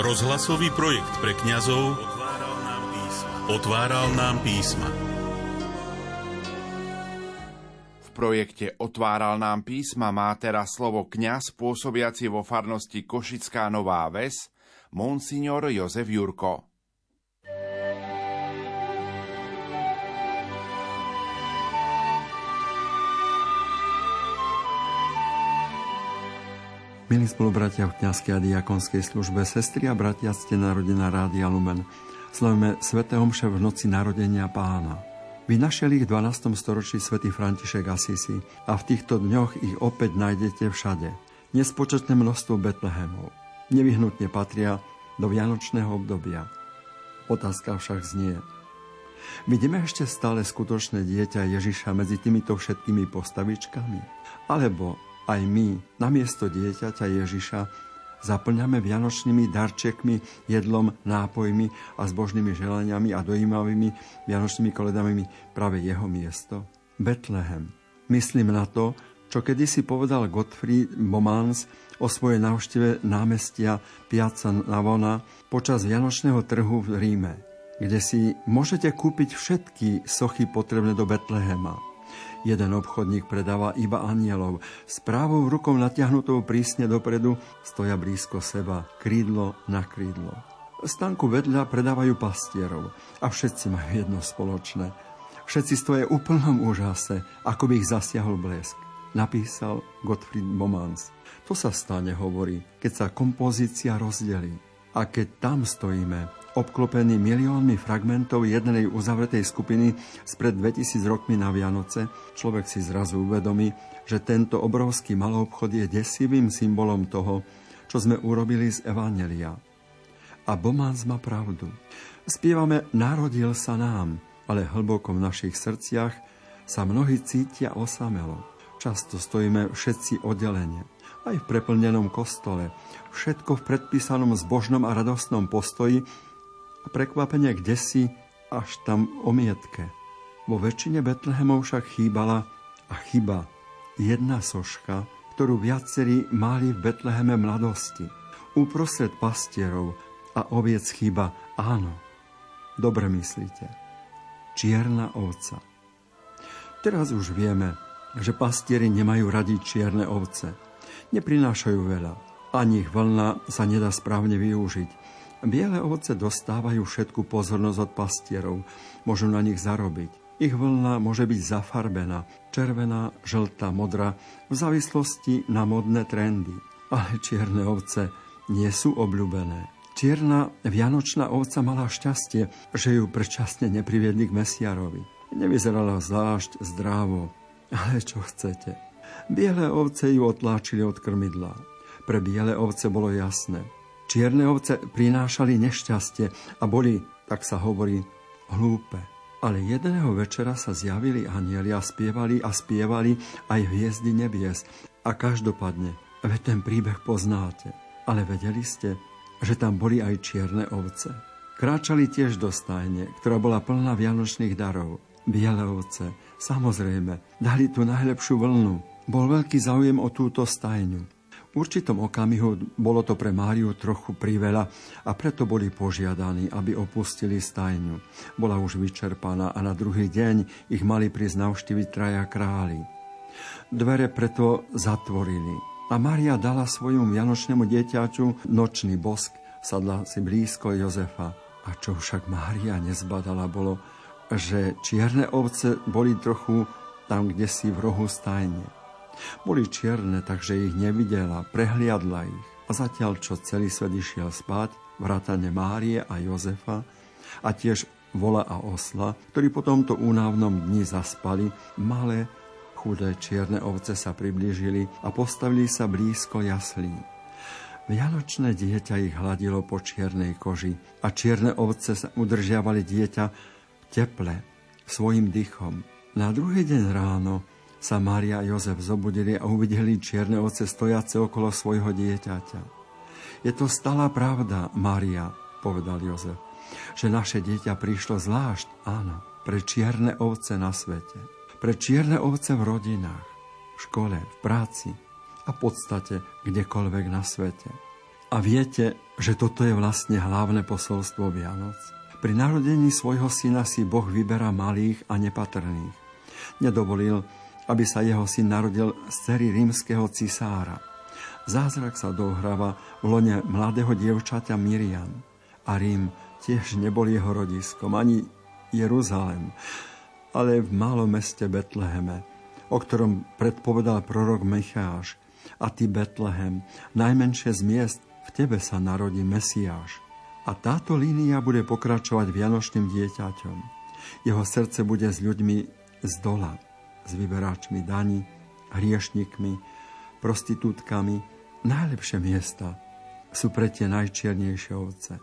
Rozhlasový projekt pre kňazov otváral nám písma. V projekte Otváral nám písma má teraz slovo kňaz pôsobiaci vo farnosti Košická Nová Ves, monsignor Jozef Jurko. Milí spolubratia v kniazkej a diakonskej službe, sestri a bratia, ste narodená Rádia Lumen. Slavíme Svete Omše v noci narodenia pána. Vynašiel ich v 12. storočí svätý František Asisi a v týchto dňoch ich opäť nájdete všade. Nespočetné množstvo Betlehemov. Nevyhnutne patria do vianočného obdobia. Otázka však znie. Vidíme ešte stále skutočné dieťa Ježiša medzi týmito všetkými postavičkami? Alebo aj my namiesto dieťaťa Ježiša zaplňame vianočnými darčekmi, jedlom, nápojmi a zbožnými želaniami a dojímavými vianočnými koledami práve jeho miesto? Betlehem. Myslím na to, čo kedysi povedal Gottfried Bomans o svojej návšteve námestia Piazza Navona počas Vianočného trhu v Ríme, kde si môžete kúpiť všetky sochy potrebné do Betlehema. Jeden obchodník predáva iba anielov. S právou rukou natiahnutou prísne dopredu stoja blízko seba, krídlo na krídlo. Stanku vedľa predávajú pastierov a všetci majú jedno spoločné. Všetci stoje v úplnom úžase, ako by ich zasiahol blesk. Napísal Gottfried Bomans. To sa stane, hovorí, keď sa kompozícia rozdelí. A keď tam stojíme, obklopený miliónmi fragmentov jednej uzavretej skupiny spred 2000 rokmi na Vianoce, človek si zrazu uvedomí, že tento obrovský maloobchod je desivým symbolom toho, čo sme urobili z Evangelia. A Bomans má pravdu. Spievame Narodil sa nám, ale hlboko v našich srdciach sa mnohí cítia osamelo. Často stojíme všetci oddelenie aj v preplnenom kostole, všetko v predpísanom zbožnom a radostnom postoji, a prekvapenie kde si až tam omietke. Vo väčšine Betlehemov však chýbala a chyba jedna soška, ktorú viacerí mali v Betleheme mladosti. Uprostred pastierov a oviec chýba áno, dobre myslíte, čierna ovca. Teraz už vieme, že pastieri nemajú radi čierne ovce. Neprinášajú veľa, ani ich vlna sa nedá správne využiť Biele ovoce dostávajú všetku pozornosť od pastierov, môžu na nich zarobiť. Ich vlna môže byť zafarbená, červená, žltá, modrá, v závislosti na modné trendy. Ale čierne ovce nie sú obľúbené. Čierna vianočná ovca mala šťastie, že ju predčasne nepriviedli k mesiarovi. Nevyzerala zvlášť zdrávo, ale čo chcete. Biele ovce ju otláčili od krmidla. Pre biele ovce bolo jasné, Čierne ovce prinášali nešťastie a boli, tak sa hovorí, hlúpe. Ale jedného večera sa zjavili anieli a spievali a spievali aj hviezdy nebies. A každopádne, veď ten príbeh poznáte. Ale vedeli ste, že tam boli aj čierne ovce. Kráčali tiež do stajne, ktorá bola plná vianočných darov. Biele ovce, samozrejme, dali tú najlepšiu vlnu. Bol veľký záujem o túto stajňu. Určitom okamihu bolo to pre Máriu trochu priveľa a preto boli požiadaní, aby opustili stajňu. Bola už vyčerpaná a na druhý deň ich mali prísť navštíviť traja králi. Dvere preto zatvorili a Mária dala svojmu vianočnému dieťaču nočný bosk, sadla si blízko Jozefa. A čo však Mária nezbadala bolo, že čierne ovce boli trochu tam, kde si v rohu stajne. Boli čierne, takže ich nevidela, prehliadla ich. A zatiaľ, čo celý svet išiel spať, vrátane Márie a Jozefa a tiež vola a osla, ktorí po tomto únavnom dni zaspali, malé, chudé čierne ovce sa priblížili a postavili sa blízko jaslí. Vianočné dieťa ich hladilo po čiernej koži a čierne ovce sa udržiavali dieťa v teple, svojim dychom. Na druhý deň ráno sa Mária a Jozef zobudili a uvideli čierne oce stojace okolo svojho dieťaťa. Je to stála pravda, Mária, povedal Jozef, že naše dieťa prišlo zvlášť, áno, pre čierne ovce na svete. Pre čierne ovce v rodinách, v škole, v práci a v podstate kdekoľvek na svete. A viete, že toto je vlastne hlavné posolstvo Vianoc? Pri narodení svojho syna si Boh vyberá malých a nepatrných. Nedovolil, aby sa jeho syn narodil z cery rímskeho cisára. Zázrak sa dohráva v lone mladého dievčaťa Miriam. A Rím tiež nebol jeho rodiskom, ani Jeruzalem, ale v malom meste Betleheme, o ktorom predpovedal prorok Micháš. A ty, Betlehem, najmenšie z miest, v tebe sa narodí Mesiáš. A táto línia bude pokračovať vianočným dieťaťom. Jeho srdce bude s ľuďmi z dola, s vyberáčmi daní, hriešnikmi, prostitútkami. Najlepšie miesta sú pre tie najčiernejšie ovce.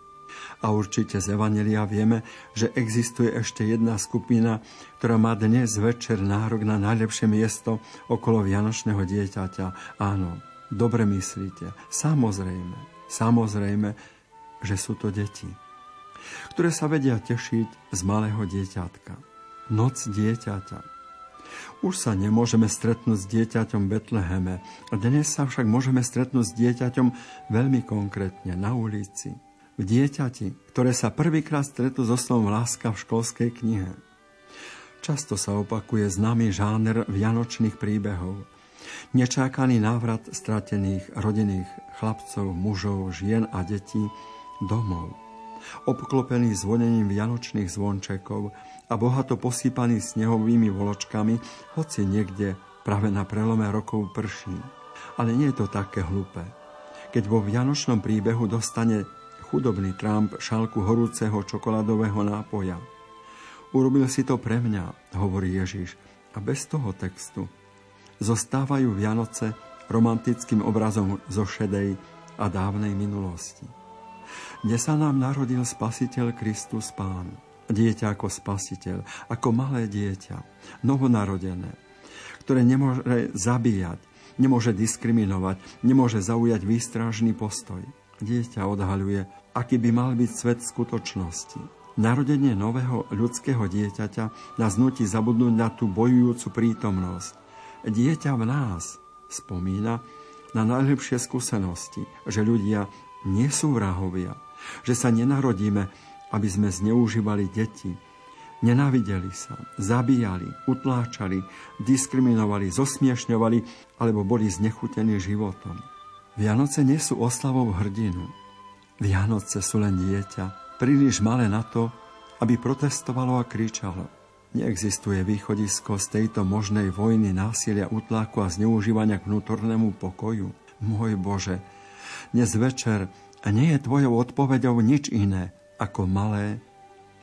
A určite z Evanelia vieme, že existuje ešte jedna skupina, ktorá má dnes večer nárok na najlepšie miesto okolo Vianočného dieťaťa. Áno, dobre myslíte, samozrejme, samozrejme, že sú to deti, ktoré sa vedia tešiť z malého dieťatka. Noc dieťaťa. Už sa nemôžeme stretnúť s dieťaťom Betleheme, dnes sa však môžeme stretnúť s dieťaťom veľmi konkrétne na ulici, v dieťati, ktoré sa prvýkrát stretlo so slovom láska v školskej knihe. Často sa opakuje známy žáner vianočných príbehov. Nečákaný návrat stratených rodinných chlapcov, mužov, žien a detí domov. Obklopený zvonením vianočných zvončekov a bohato posýpaný snehovými voločkami, hoci niekde práve na prelome rokov prší. Ale nie je to také hlúpe. Keď vo vianočnom príbehu dostane chudobný Trump šálku horúceho čokoládového nápoja. Urobil si to pre mňa, hovorí Ježiš, a bez toho textu zostávajú Vianoce romantickým obrazom zo šedej a dávnej minulosti. Dnes sa nám narodil Spasiteľ Kristus Pán. Dieťa ako spasiteľ, ako malé dieťa, novonarodené, ktoré nemôže zabíjať, nemôže diskriminovať, nemôže zaujať výstražný postoj. Dieťa odhaľuje, aký by mal byť svet skutočnosti. Narodenie nového ľudského dieťaťa nás nutí zabudnúť na tú bojujúcu prítomnosť. Dieťa v nás spomína na najlepšie skúsenosti, že ľudia nie sú vrahovia, že sa nenarodíme, aby sme zneužívali deti, nenávideli sa, zabíjali, utláčali, diskriminovali, zosmiešňovali alebo boli znechutení životom. Vianoce nie sú oslavou hrdinu. Vianoce sú len dieťa, príliš malé na to, aby protestovalo a kričalo. Neexistuje východisko z tejto možnej vojny, násilia, utláku a zneužívania k vnútornému pokoju. Môj Bože, dnes večer nie je tvojou odpoveďou nič iné ako malé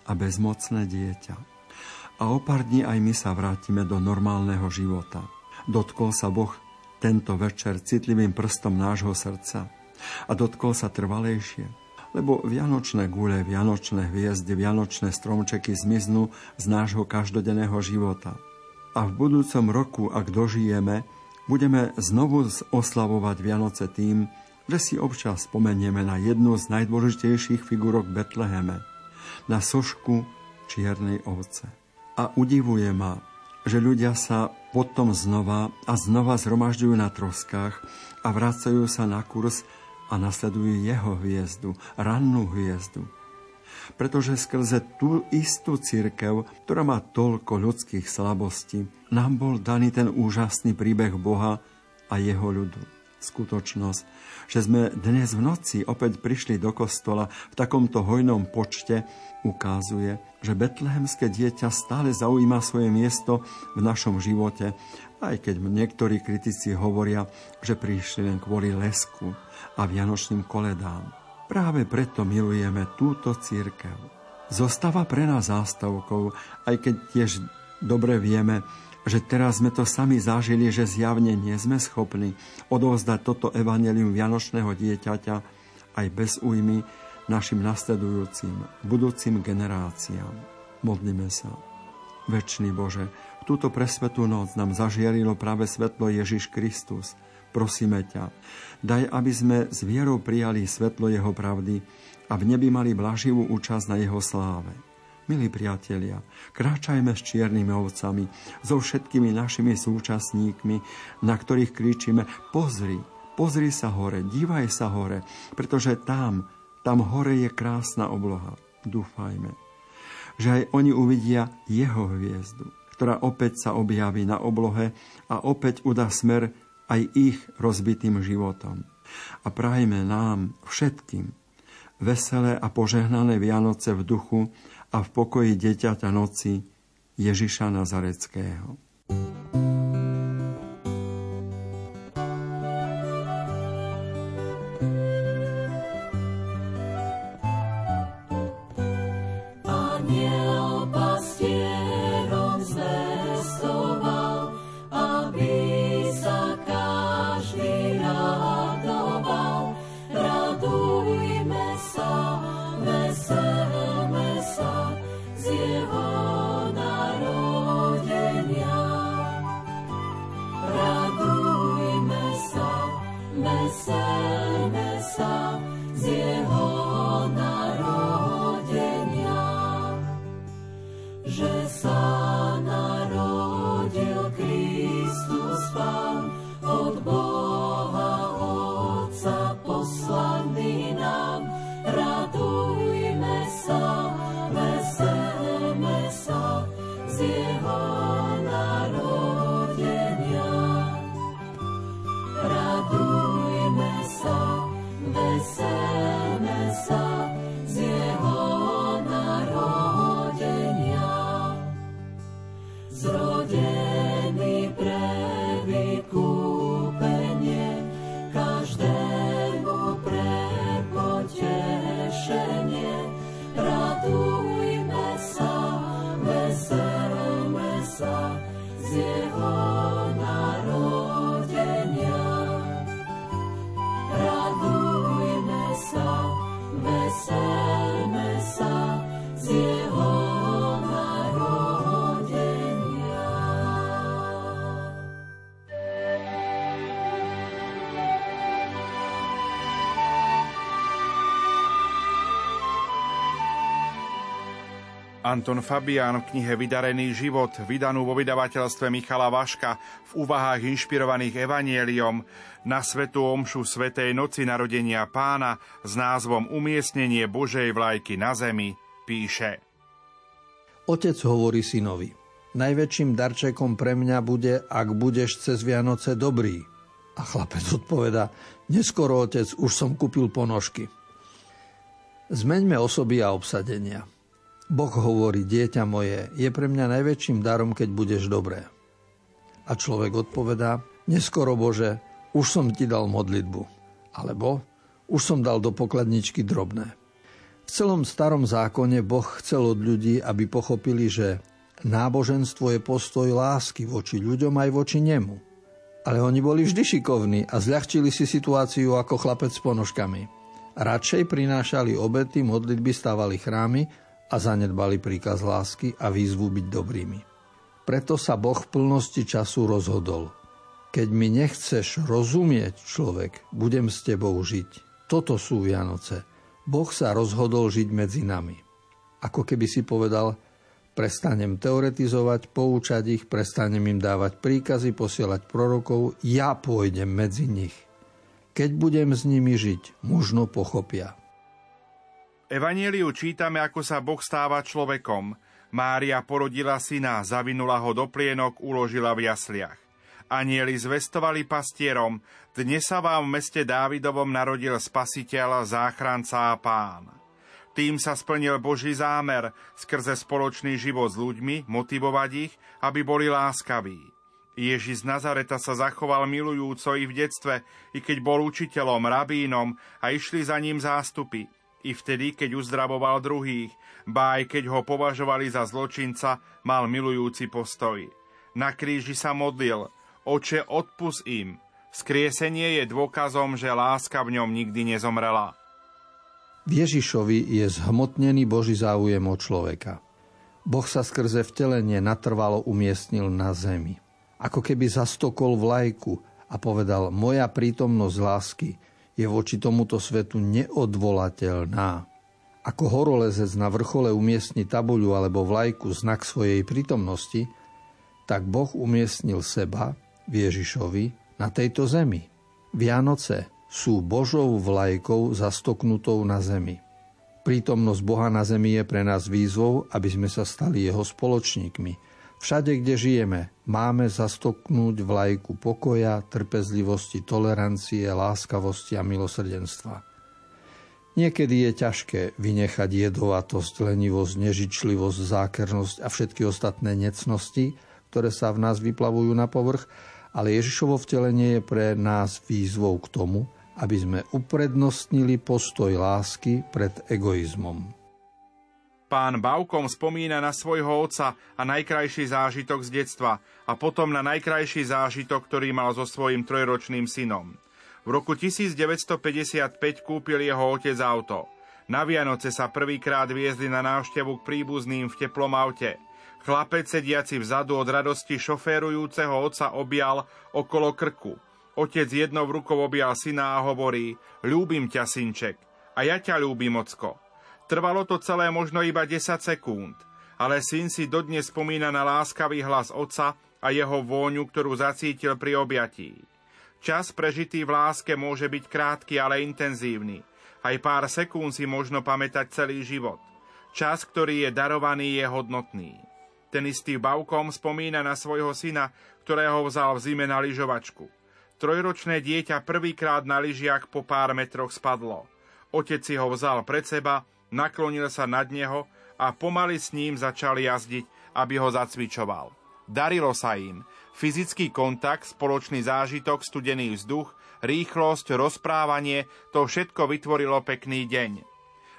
a bezmocné dieťa. A o pár dní aj my sa vrátime do normálneho života. Dotkol sa Boh tento večer citlivým prstom nášho srdca a dotkol sa trvalejšie, lebo vianočné gule, vianočné hviezdy, vianočné stromčeky zmiznú z nášho každodenného života. A v budúcom roku, ak dožijeme, budeme znovu oslavovať Vianoce tým, že si občas spomenieme na jednu z najdôležitejších figurok Betleheme, na sošku čiernej ovce. A udivuje ma, že ľudia sa potom znova a znova zhromažďujú na troskách a vracajú sa na kurz a nasledujú jeho hviezdu, rannú hviezdu. Pretože skrze tú istú církev, ktorá má toľko ľudských slabostí, nám bol daný ten úžasný príbeh Boha a jeho ľudu. Skutočnosť, že sme dnes v noci opäť prišli do kostola v takomto hojnom počte, ukazuje, že betlehemské dieťa stále zaujíma svoje miesto v našom živote, aj keď niektorí kritici hovoria, že prišli len kvôli lesku a vianočným koledám. Práve preto milujeme túto církev. Zostáva pre nás zástavkou, aj keď tiež dobre vieme, že teraz sme to sami zažili, že zjavne nie sme schopní odovzdať toto evanelium Vianočného dieťaťa aj bez újmy našim nasledujúcim, budúcim generáciám. Modlíme sa. Večný Bože, v túto presvetú noc nám zažiarilo práve svetlo Ježiš Kristus. Prosíme ťa, daj, aby sme s vierou prijali svetlo Jeho pravdy a v nebi mali blaživú účasť na Jeho sláve. Milí priatelia, kráčajme s čiernymi ovcami, so všetkými našimi súčasníkmi, na ktorých kričíme, pozri, Pozri sa hore, dívaj sa hore, pretože tam, tam hore je krásna obloha. Dúfajme, že aj oni uvidia jeho hviezdu, ktorá opäť sa objaví na oblohe a opäť udá smer aj ich rozbitým životom. A prajme nám všetkým veselé a požehnané Vianoce v duchu a v pokoji deťaťa noci Ježiša Nazareckého. Anton Fabián v knihe Vydarený život, vydanú vo vydavateľstve Michala Vaška v úvahách inšpirovaných evanieliom na Svetú Omšu Svetej noci narodenia pána s názvom Umiestnenie Božej vlajky na zemi, píše Otec hovorí synovi, najväčším darčekom pre mňa bude, ak budeš cez Vianoce dobrý. A chlapec odpoveda, neskoro otec, už som kúpil ponožky. Zmeňme osoby a obsadenia – Boh hovorí, dieťa moje, je pre mňa najväčším darom, keď budeš dobré. A človek odpovedá, neskoro Bože, už som ti dal modlitbu. Alebo už som dal do pokladničky drobné. V celom starom zákone Boh chcel od ľudí, aby pochopili, že náboženstvo je postoj lásky voči ľuďom aj voči nemu. Ale oni boli vždy šikovní a zľahčili si situáciu ako chlapec s ponožkami. Radšej prinášali obety, modlitby, stávali chrámy, a zanedbali príkaz lásky a výzvu byť dobrými. Preto sa Boh v plnosti času rozhodol. Keď mi nechceš rozumieť, človek, budem s tebou žiť. Toto sú Vianoce. Boh sa rozhodol žiť medzi nami. Ako keby si povedal, prestanem teoretizovať, poučať ich, prestanem im dávať príkazy, posielať prorokov, ja pôjdem medzi nich. Keď budem s nimi žiť, možno pochopia. Evanieliu čítame, ako sa Boh stáva človekom. Mária porodila syna, zavinula ho do plienok, uložila v jasliach. Anieli zvestovali pastierom, dnes sa vám v meste Dávidovom narodil spasiteľ, záchranca a pán. Tým sa splnil Boží zámer skrze spoločný život s ľuďmi, motivovať ich, aby boli láskaví. Ježiš z Nazareta sa zachoval milujúco i v detstve, i keď bol učiteľom, rabínom a išli za ním zástupy – i vtedy, keď uzdravoval druhých, ba aj keď ho považovali za zločinca, mal milujúci postoj. Na kríži sa modlil, oče odpus im. Skriesenie je dôkazom, že láska v ňom nikdy nezomrela. V Ježišovi je zhmotnený Boží záujem o človeka. Boh sa skrze vtelenie natrvalo umiestnil na zemi. Ako keby zastokol vlajku a povedal, moja prítomnosť lásky – je voči tomuto svetu neodvolateľná. Ako horolezec na vrchole umiestni tabuľu alebo vlajku znak svojej prítomnosti, tak Boh umiestnil seba Ježišovi na tejto zemi. Vianoce sú Božou vlajkou zastoknutou na zemi. Prítomnosť Boha na zemi je pre nás výzvou, aby sme sa stali jeho spoločníkmi. Všade, kde žijeme, máme zastoknúť vlajku pokoja, trpezlivosti, tolerancie, láskavosti a milosrdenstva. Niekedy je ťažké vynechať jedovatosť, lenivosť, nežičlivosť, zákernosť a všetky ostatné necnosti, ktoré sa v nás vyplavujú na povrch, ale Ježišovo vtelenie je pre nás výzvou k tomu, aby sme uprednostnili postoj lásky pred egoizmom. Pán Baukom spomína na svojho otca a najkrajší zážitok z detstva a potom na najkrajší zážitok, ktorý mal so svojím trojročným synom. V roku 1955 kúpil jeho otec auto. Na Vianoce sa prvýkrát viezli na návštevu k príbuzným v teplom aute. Chlapec sediaci vzadu od radosti šoférujúceho otca objal okolo krku. Otec jednou rukou objal syna a hovorí, ľúbim ťa, synček, a ja ťa ľúbim, ocko. Trvalo to celé možno iba 10 sekúnd, ale syn si dodnes spomína na láskavý hlas otca a jeho vôňu, ktorú zacítil pri objatí. Čas prežitý v láske môže byť krátky, ale intenzívny. Aj pár sekúnd si možno pamätať celý život. Čas, ktorý je darovaný, je hodnotný. Ten istý Baukom spomína na svojho syna, ktorého vzal v zime na lyžovačku. Trojročné dieťa prvýkrát na lyžiach po pár metroch spadlo. Otec si ho vzal pred seba, naklonil sa nad neho a pomaly s ním začal jazdiť, aby ho zacvičoval. Darilo sa im, Fyzický kontakt, spoločný zážitok, studený vzduch, rýchlosť, rozprávanie, to všetko vytvorilo pekný deň.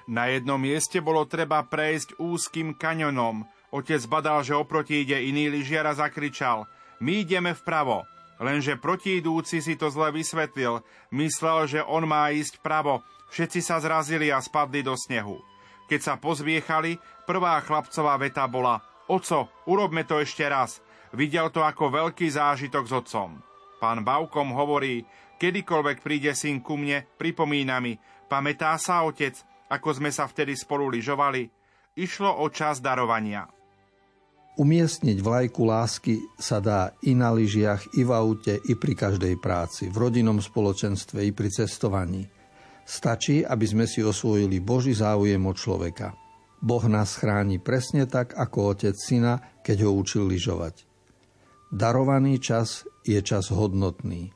Na jednom mieste bolo treba prejsť úzkým kanionom. Otec badal, že oproti ide iný lyžiar a zakričal My ideme vpravo. Lenže protiidúci si to zle vysvetlil. Myslel, že on má ísť vpravo. Všetci sa zrazili a spadli do snehu. Keď sa pozviechali, prvá chlapcová veta bola Oco, urobme to ešte raz. Videl to ako veľký zážitok s otcom. Pán Baukom hovorí, kedykoľvek príde syn ku mne, pripomína mi, pamätá sa otec, ako sme sa vtedy spolu lyžovali? Išlo o čas darovania. Umiestniť vlajku lásky sa dá i na lyžiach, i v aute, i pri každej práci, v rodinnom spoločenstve, i pri cestovaní. Stačí, aby sme si osvojili Boží záujem od človeka. Boh nás chráni presne tak, ako otec syna, keď ho učil lyžovať. Darovaný čas je čas hodnotný.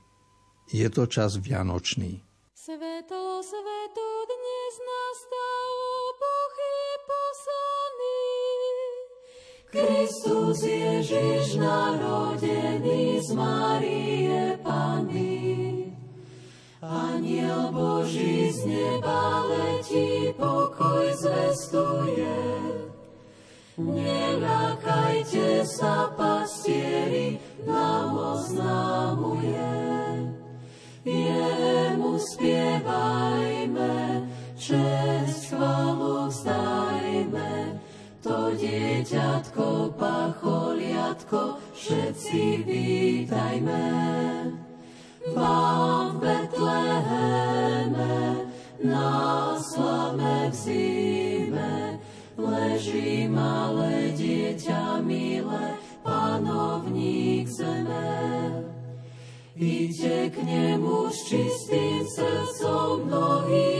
Je to čas vianočný. Sveto, sveto, dnes nastal, Boh je poslaný. Kristus Ježiš narodený z Márie Panny. Aniel Boží z neba letí, pokoj zvestuje. Neľakajte sa, pastieri, nám oznamuje. Jemu spievajme, čest chvalu vzdajme, to dieťatko, pacholiatko, všetci vítajme. Vám v Betleheme, na slame v zime, leží malé dieťa milé, panovník k nemu s čistým srdcom, nohy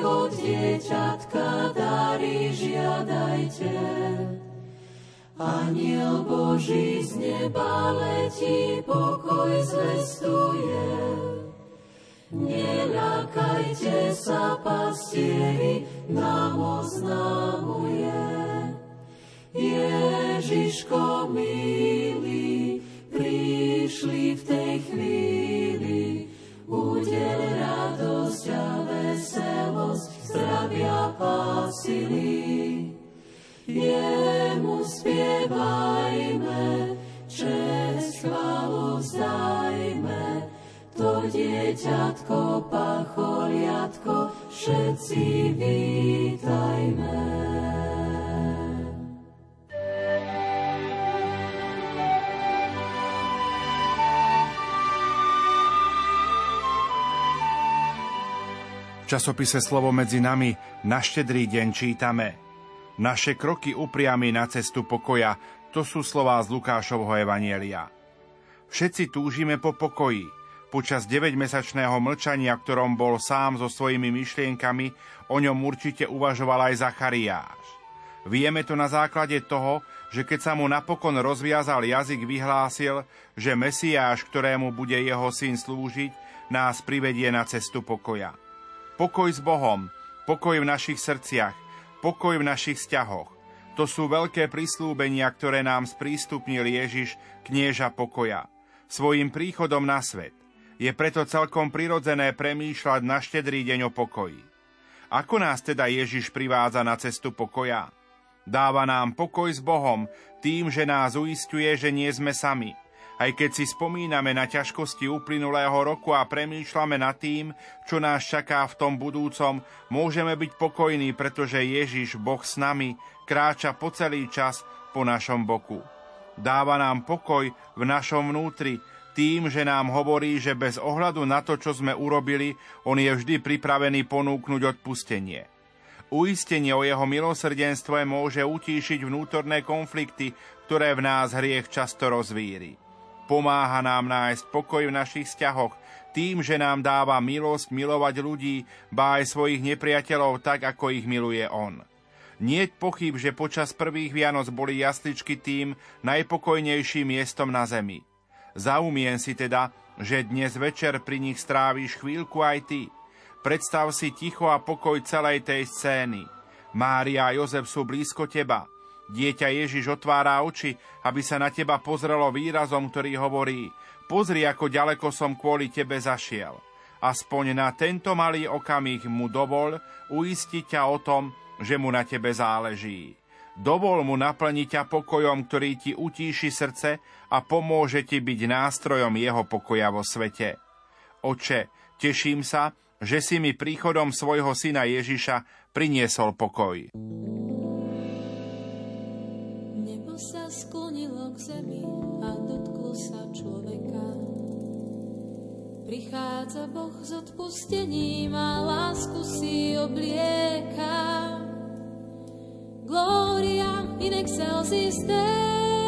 od dieťatka dary žiadajte. Aniel Boží z neba letí, pokoj zvestuje. Neľakajte sa, pastieri, nám oznámuje. Ježiško milý, prišli v tej chvíli, udel radosť a veselosť, zdravia a sily. Dieťatko, pacholiatko, všetci vítajme. V časopise Slovo medzi nami na štedrý deň čítame Naše kroky upriami na cestu pokoja, To sú slová z Lukášovho Evanielia. Všetci túžime po pokoji. Počas 9-mesačného mlčania, ktorom bol sám so svojimi myšlienkami, o ňom určite uvažoval aj Zachariáš. Vieme to na základe toho, že keď sa mu napokon rozviazal jazyk, vyhlásil, že Mesiáš, ktorému bude jeho syn slúžiť, nás privedie na cestu pokoja. Pokoj s Bohom, pokoj v našich srdciach, pokoj v našich vzťahoch. To sú veľké prislúbenia, ktoré nám sprístupnil Ježiš, knieža pokoja, svojim príchodom na svet. Je preto celkom prirodzené premýšľať na štedrý deň o pokoji. Ako nás teda Ježiš privádza na cestu pokoja? Dáva nám pokoj s Bohom tým, že nás uistuje, že nie sme sami. Aj keď si spomíname na ťažkosti uplynulého roku a premýšľame nad tým, čo nás čaká v tom budúcom, môžeme byť pokojní, pretože Ježiš, Boh s nami, kráča po celý čas po našom boku. Dáva nám pokoj v našom vnútri, tým, že nám hovorí, že bez ohľadu na to, čo sme urobili, on je vždy pripravený ponúknuť odpustenie. Uistenie o jeho milosrdenstve môže utíšiť vnútorné konflikty, ktoré v nás hriech často rozvíri. Pomáha nám nájsť pokoj v našich vzťahoch, tým, že nám dáva milosť milovať ľudí, ba aj svojich nepriateľov tak, ako ich miluje On. Nie pochyb, že počas prvých Vianoc boli jasličky tým najpokojnejším miestom na zemi. Zaumien si teda, že dnes večer pri nich stráviš chvíľku aj ty – Predstav si ticho a pokoj celej tej scény. Mária a Jozef sú blízko teba. Dieťa Ježiš otvára oči, aby sa na teba pozrelo výrazom, ktorý hovorí Pozri, ako ďaleko som kvôli tebe zašiel. Aspoň na tento malý okamih mu dovol uistiť ťa o tom, že mu na tebe záleží. Dovol mu naplniť ťa pokojom, ktorý ti utíši srdce a pomôže ti byť nástrojom jeho pokoja vo svete. Oče, teším sa, že si mi príchodom svojho syna Ježiša priniesol pokoj. Nebo sa sklonilo k zemi a dotklo sa človeka. Prichádza Boh s odpustením a lásku si oblieka. Gloria in excelsis Deo.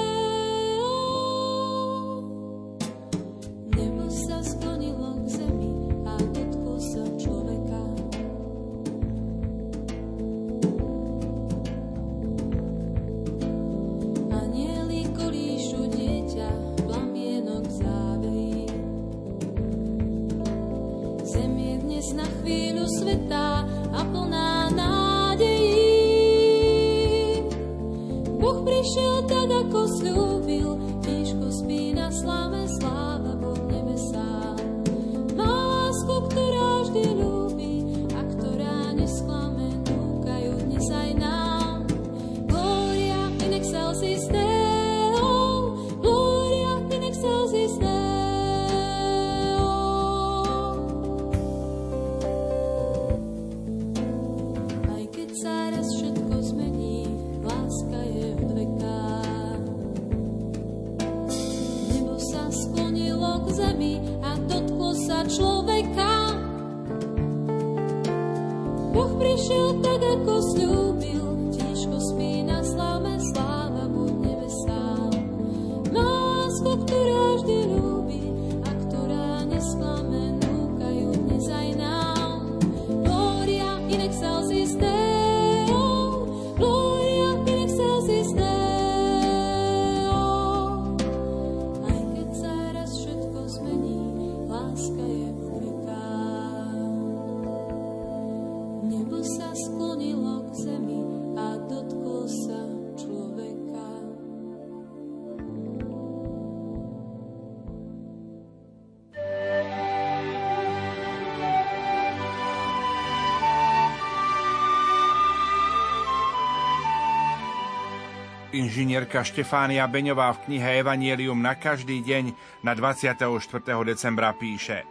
Swami. Inžinierka Štefánia Beňová v knihe Evangelium na každý deň na 24. decembra píše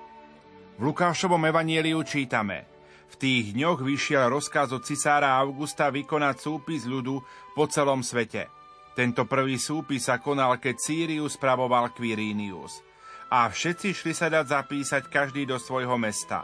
V Lukášovom Evangeliu čítame V tých dňoch vyšiel rozkaz od cisára Augusta vykonať súpis ľudu po celom svete. Tento prvý súpis sa konal, keď Sirius spravoval Quirinius. A všetci šli sa dať zapísať každý do svojho mesta.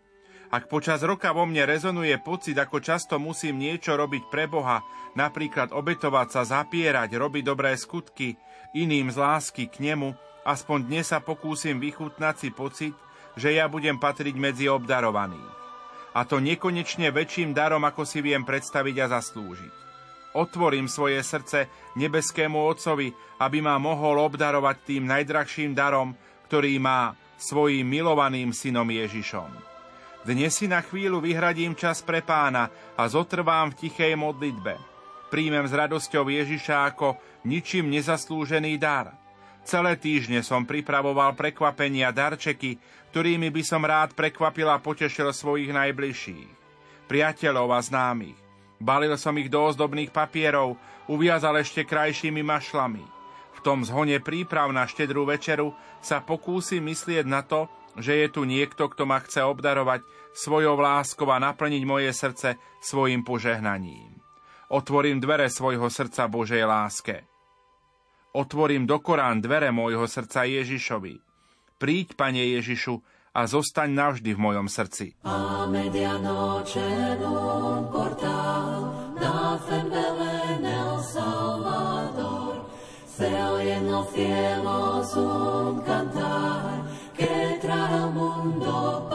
Ak počas roka vo mne rezonuje pocit, ako často musím niečo robiť pre Boha, napríklad obetovať sa, zapierať, robiť dobré skutky, iným z lásky k nemu, aspoň dnes sa pokúsim vychutnať si pocit, že ja budem patriť medzi obdarovaných. A to nekonečne väčším darom, ako si viem predstaviť a zaslúžiť. Otvorím svoje srdce nebeskému Otcovi, aby ma mohol obdarovať tým najdrahším darom, ktorý má svojim milovaným synom Ježišom. Dnes si na chvíľu vyhradím čas pre pána a zotrvám v tichej modlitbe. Príjmem s radosťou Ježiša ako ničím nezaslúžený dar. Celé týždne som pripravoval prekvapenia, darčeky, ktorými by som rád prekvapil a potešil svojich najbližších, priateľov a známych. Balil som ich do ozdobných papierov, uviazal ešte krajšími mašlami. V tom zhone príprav na štedrú večeru sa pokúsim myslieť na to, že je tu niekto, kto ma chce obdarovať svojou láskou a naplniť moje srdce svojim požehnaním. Otvorím dvere svojho srdca Božej láske. Otvorím do Korán dvere môjho srdca Ježišovi. Príď, Pane Ježišu, a zostaň navždy v mojom srdci. A medianoche Salvador, se oyen los cielos un cantar, mundo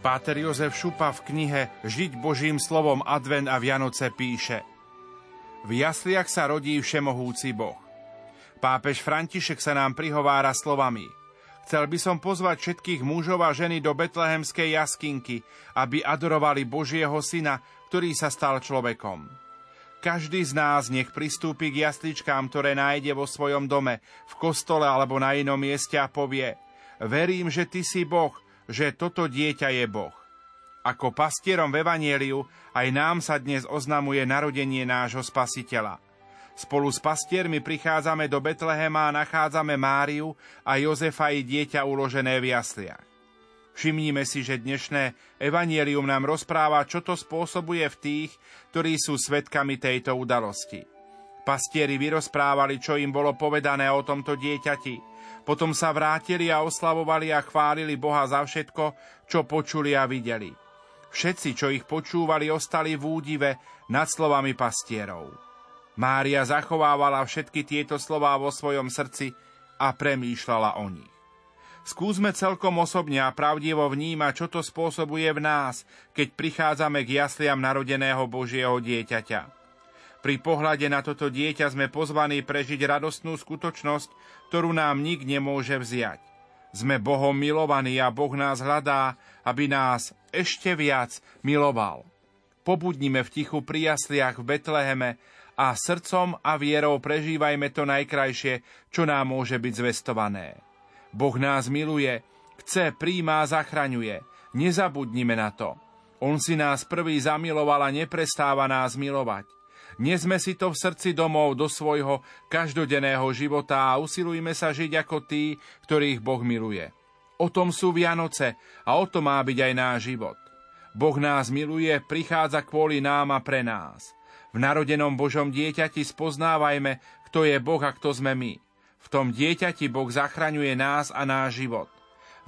Páter Jozef Šupa v knihe Žiť Božím slovom Advent a Vianoce píše V jasliach sa rodí všemohúci Boh. Pápež František sa nám prihovára slovami Chcel by som pozvať všetkých mužov a ženy do betlehemskej jaskinky, aby adorovali Božieho syna, ktorý sa stal človekom. Každý z nás nech pristúpi k jasličkám, ktoré nájde vo svojom dome, v kostole alebo na inom mieste a povie Verím, že Ty si Boh, že toto dieťa je Boh. Ako pastierom v Evanieliu aj nám sa dnes oznamuje narodenie nášho spasiteľa. Spolu s pastiermi prichádzame do Betlehema a nachádzame Máriu a Jozefa i dieťa uložené v jasliach. Všimnime si, že dnešné evanielium nám rozpráva, čo to spôsobuje v tých, ktorí sú svetkami tejto udalosti. Pastieri vyrozprávali, čo im bolo povedané o tomto dieťati – potom sa vrátili a oslavovali a chválili Boha za všetko, čo počuli a videli. Všetci, čo ich počúvali, ostali v údive nad slovami pastierov. Mária zachovávala všetky tieto slová vo svojom srdci a premýšľala o nich. Skúsme celkom osobne a pravdivo vnímať, čo to spôsobuje v nás, keď prichádzame k jasliam narodeného Božieho dieťaťa. Pri pohľade na toto dieťa sme pozvaní prežiť radostnú skutočnosť, ktorú nám nik nemôže vziať. Sme Bohom milovaní a Boh nás hľadá, aby nás ešte viac miloval. Pobudnime v tichu pri jasliach v Betleheme a srdcom a vierou prežívajme to najkrajšie, čo nám môže byť zvestované. Boh nás miluje, chce, príjma a zachraňuje. Nezabudnime na to. On si nás prvý zamiloval a neprestáva nás milovať. Nesme si to v srdci domov do svojho každodenného života a usilujme sa žiť ako tí, ktorých Boh miluje. O tom sú Vianoce a o to má byť aj náš život. Boh nás miluje, prichádza kvôli nám a pre nás. V narodenom Božom dieťati spoznávajme, kto je Boh a kto sme my. V tom dieťati Boh zachraňuje nás a náš život.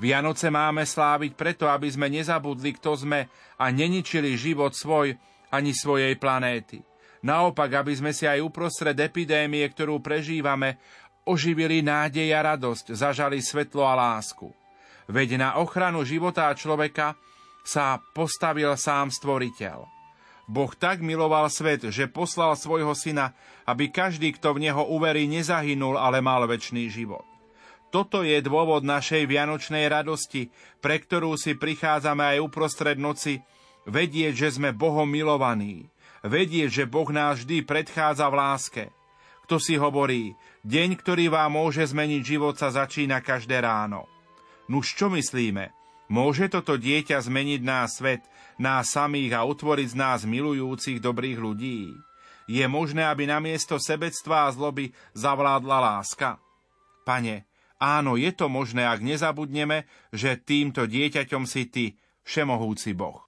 Vianoce máme sláviť preto, aby sme nezabudli, kto sme a neničili život svoj ani svojej planéty. Naopak, aby sme si aj uprostred epidémie, ktorú prežívame, oživili nádej a radosť, zažali svetlo a lásku. Veď na ochranu života a človeka sa postavil sám stvoriteľ. Boh tak miloval svet, že poslal svojho syna, aby každý, kto v neho uverí, nezahynul, ale mal väčší život. Toto je dôvod našej vianočnej radosti, pre ktorú si prichádzame aj uprostred noci, vedieť, že sme Bohom milovaní, vedieť, že Boh nás vždy predchádza v láske. Kto si hovorí, deň, ktorý vám môže zmeniť život, sa začína každé ráno. Nuž čo myslíme? Môže toto dieťa zmeniť nás svet, nás samých a utvoriť z nás milujúcich dobrých ľudí? Je možné, aby namiesto sebectva a zloby zavládla láska? Pane, Áno, je to možné, ak nezabudneme, že týmto dieťaťom si ty, všemohúci Boh.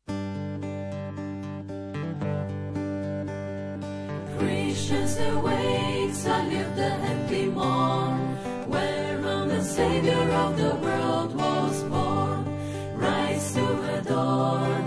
Awakes, I live the happy morn, whereon the Savior of the world was born. Rise to adore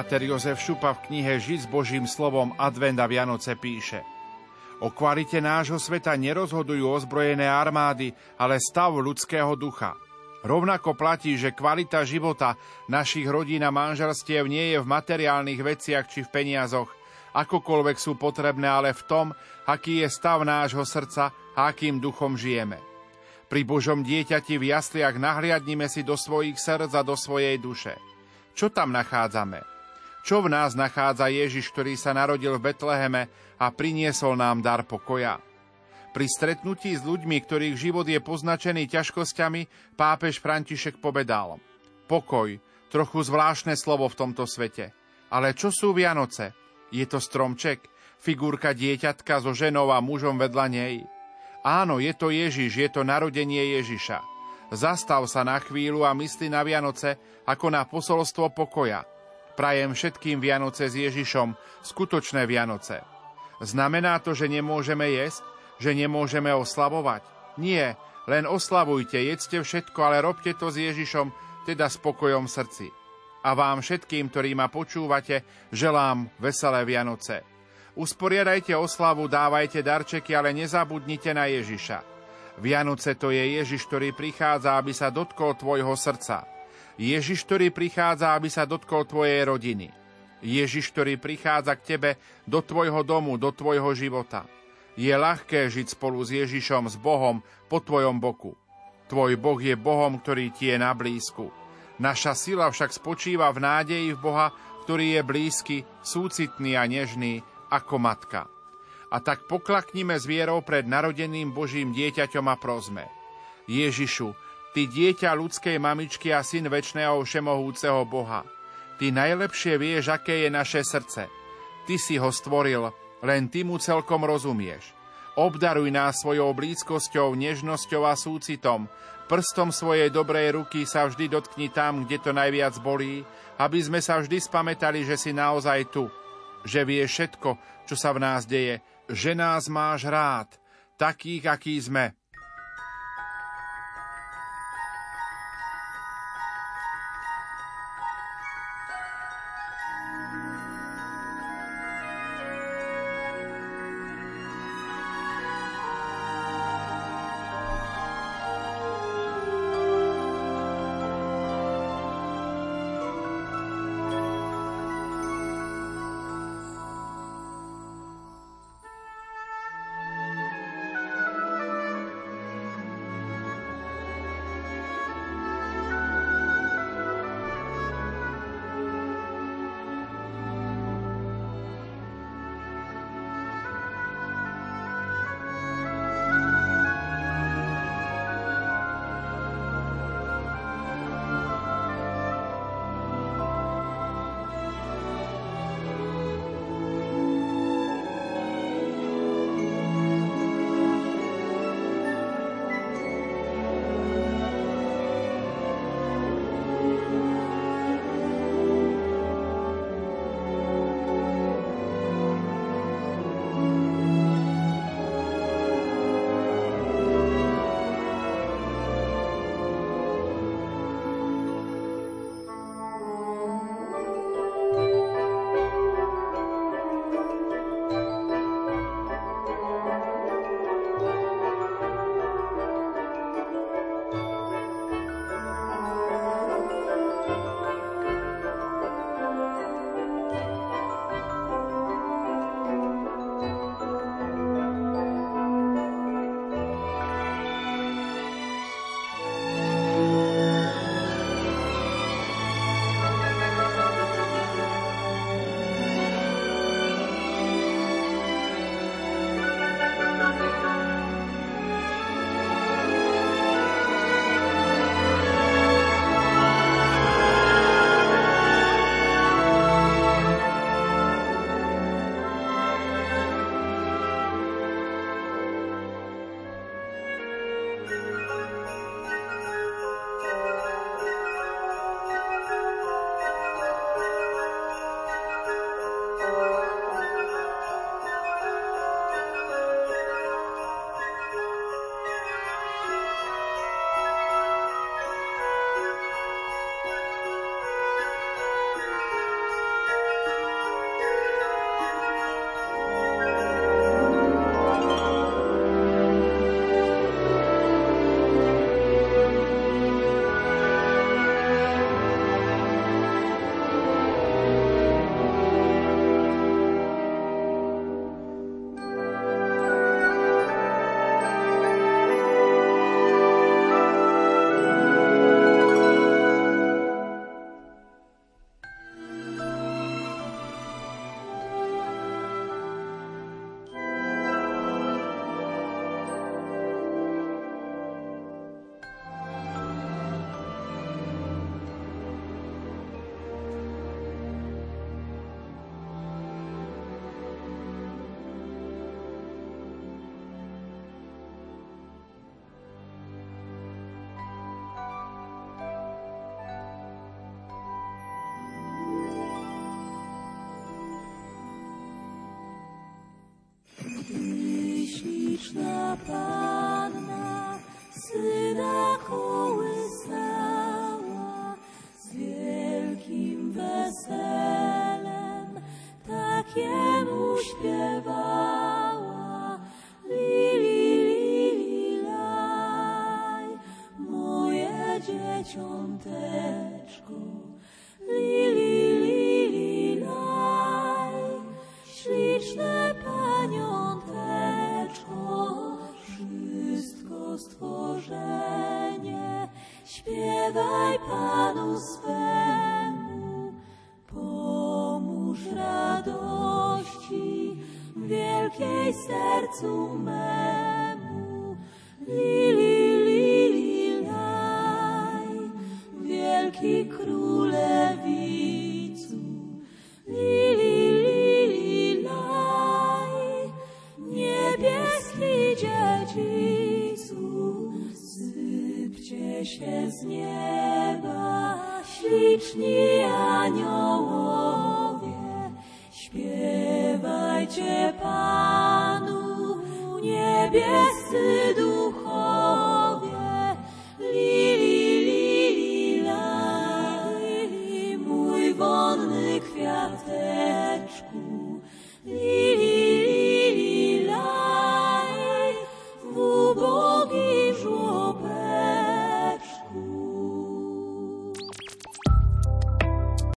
Páter Jozef Šupa v knihe Žiť s Božím slovom Advent a Vianoce píše O kvalite nášho sveta nerozhodujú ozbrojené armády, ale stav ľudského ducha. Rovnako platí, že kvalita života našich rodín a manželstiev nie je v materiálnych veciach či v peniazoch, akokoľvek sú potrebné, ale v tom, aký je stav nášho srdca a akým duchom žijeme. Pri Božom dieťati v jasliach nahliadnime si do svojich srdc a do svojej duše. Čo tam nachádzame? Čo v nás nachádza Ježiš, ktorý sa narodil v Betleheme a priniesol nám dar pokoja? Pri stretnutí s ľuďmi, ktorých život je poznačený ťažkosťami, pápež František povedal Pokoj, trochu zvláštne slovo v tomto svete. Ale čo sú Vianoce? Je to stromček, figurka dieťatka so ženou a mužom vedľa nej? Áno, je to Ježiš, je to narodenie Ježiša. Zastav sa na chvíľu a mysli na Vianoce ako na posolstvo pokoja – Prajem všetkým Vianoce s Ježišom, skutočné Vianoce. Znamená to, že nemôžeme jesť, že nemôžeme oslavovať? Nie, len oslavujte, jedzte všetko, ale robte to s Ježišom, teda spokojom v srdci. A vám všetkým, ktorí ma počúvate, želám veselé Vianoce. Usporiadajte oslavu, dávajte darčeky, ale nezabudnite na Ježiša. Vianoce to je Ježiš, ktorý prichádza, aby sa dotkol tvojho srdca. Ježiš, ktorý prichádza, aby sa dotkol tvojej rodiny. Ježiš, ktorý prichádza k tebe do tvojho domu, do tvojho života. Je ľahké žiť spolu s Ježišom, s Bohom, po tvojom boku. Tvoj Boh je Bohom, ktorý ti je na blízku. Naša sila však spočíva v nádeji v Boha, ktorý je blízky, súcitný a nežný ako matka. A tak poklaknime s vierou pred narodeným Božím dieťaťom a prozme. Ježišu, Ty dieťa ľudskej mamičky a syn väčšného všemohúceho Boha. Ty najlepšie vieš, aké je naše srdce. Ty si ho stvoril, len Ty mu celkom rozumieš. Obdaruj nás svojou blízkosťou, nežnosťou a súcitom, Prstom svojej dobrej ruky sa vždy dotkni tam, kde to najviac bolí, aby sme sa vždy spametali, že si naozaj tu, že vie všetko, čo sa v nás deje, že nás máš rád, takých, akí sme,